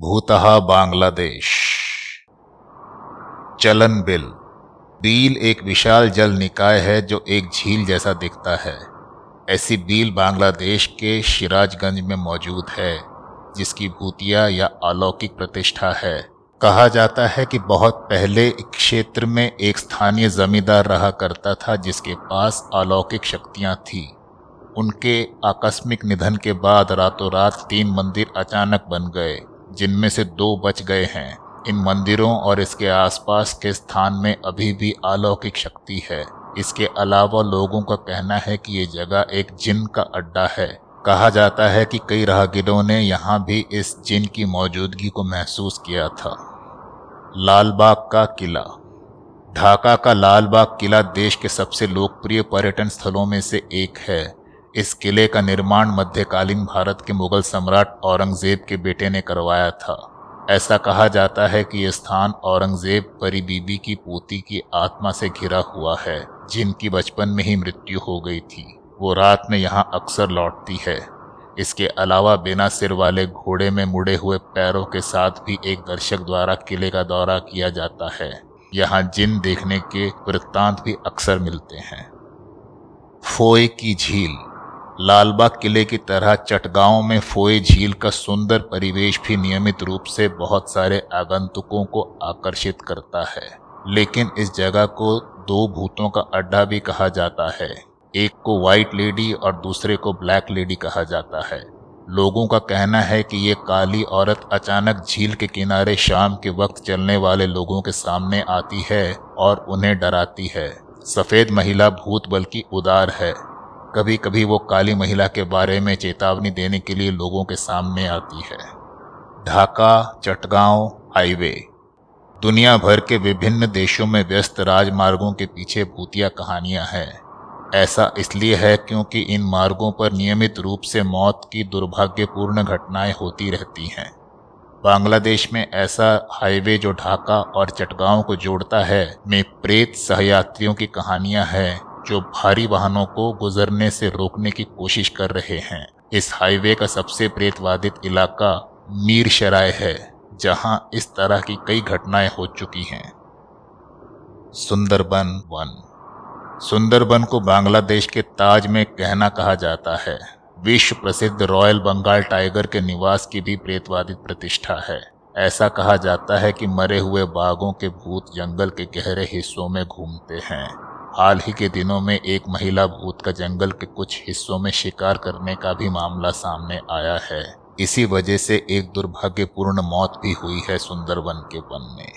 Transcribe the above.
भूतहा बांग्लादेश। चलन बिल। बील एक विशाल जल निकाय है जो एक झील जैसा दिखता है। ऐसी बील बांग्लादेश के सिराजगंज में मौजूद है, जिसकी भूतिया या अलौकिक प्रतिष्ठा है। कहा जाता है कि बहुत पहले क्षेत्र में एक स्थानीय जमींदार रहा करता था, जिसके पास अलौकिक शक्तियाँ थी। उनके आकस्मिक निधन के बाद रातों रात तीन मंदिर अचानक बन गए। जिनमें से दो बच गए हैं। इन मंदिरों और इसके आसपास के स्थान में अभी भी अलौकिक शक्ति है। इसके अलावा लोगों का कहना है कि ये जगह एक जिन का अड्डा है। कहा जाता है कि कई राहगीरों ने यहाँ भी इस जिन की मौजूदगी को महसूस किया था। लालबाग का किला। ढाका का लालबाग किला देश के सबसे लोकप्रिय पर्यटन स्थलों में से एक है। इस किले का निर्माण मध्यकालीन भारत के मुगल सम्राट औरंगज़ेब के बेटे ने करवाया था। ऐसा कहा जाता है कि यह स्थान औरंगज़ेब परी बीबी की पोती की आत्मा से घिरा हुआ है, जिनकी बचपन में ही मृत्यु हो गई थी। वो रात में यहाँ अक्सर लौटती है। इसके अलावा बिना सिर वाले घोड़े में मुड़े हुए पैरों के साथ भी एक दर्शक द्वारा किले का दौरा किया जाता है। यहाँ जिन देखने के वृत्तांत भी अक्सर मिलते हैं। फोए की झील लालबाग किले की तरह चटगांव में फोए झील का सुंदर परिवेश भी नियमित रूप से बहुत सारे आगंतुकों को आकर्षित करता है। लेकिन इस जगह को दो भूतों का अड्डा भी कहा जाता है। एक को व्हाइट लेडी और दूसरे को ब्लैक लेडी कहा जाता है। लोगों का कहना है कि ये काली औरत अचानक झील के किनारे शाम के वक्त चलने वाले लोगों के सामने आती है और उन्हें डराती है। सफ़ेद महिला भूत बल्कि उदार है। कभी कभी वो काली महिला के बारे में चेतावनी देने के लिए लोगों के सामने आती है। ढाका, चटगांव, हाईवे। दुनिया भर के विभिन्न देशों में व्यस्त राजमार्गों के पीछे भूतिया कहानियाँ हैं। ऐसा इसलिए है क्योंकि इन मार्गों पर नियमित रूप से मौत की दुर्भाग्यपूर्ण घटनाएँ होती रहती हैं। बांग्लादेश में ऐसा हाईवे जो ढाका और चटगांव को जोड़ता है, में प्रेत सहयात्रियों की कहानियाँ हैं। जो भारी वाहनों को गुजरने से रोकने की कोशिश कर रहे हैं। इस हाईवे का सबसे प्रेतवादित इलाका मीर शराय है, जहाँ इस तरह की कई घटनाएँ हो चुकी हैं। सुंदरबन वन। सुंदरबन को बांग्लादेश के ताज में कहना कहा जाता है। विश्व प्रसिद्ध रॉयल बंगाल टाइगर के निवास की भी प्रेतवादित प्रतिष्ठा है। ऐसा कहा जाता है कि मरे हुए बाघों के भूत जंगल के गहरे हिस्सों में घूमते हैं। हाल ही के दिनों में एक महिला भूत का जंगल के कुछ हिस्सों में शिकार करने का भी मामला सामने आया है। इसी वजह से एक दुर्भाग्यपूर्ण मौत भी हुई है सुंदरवन के वन में।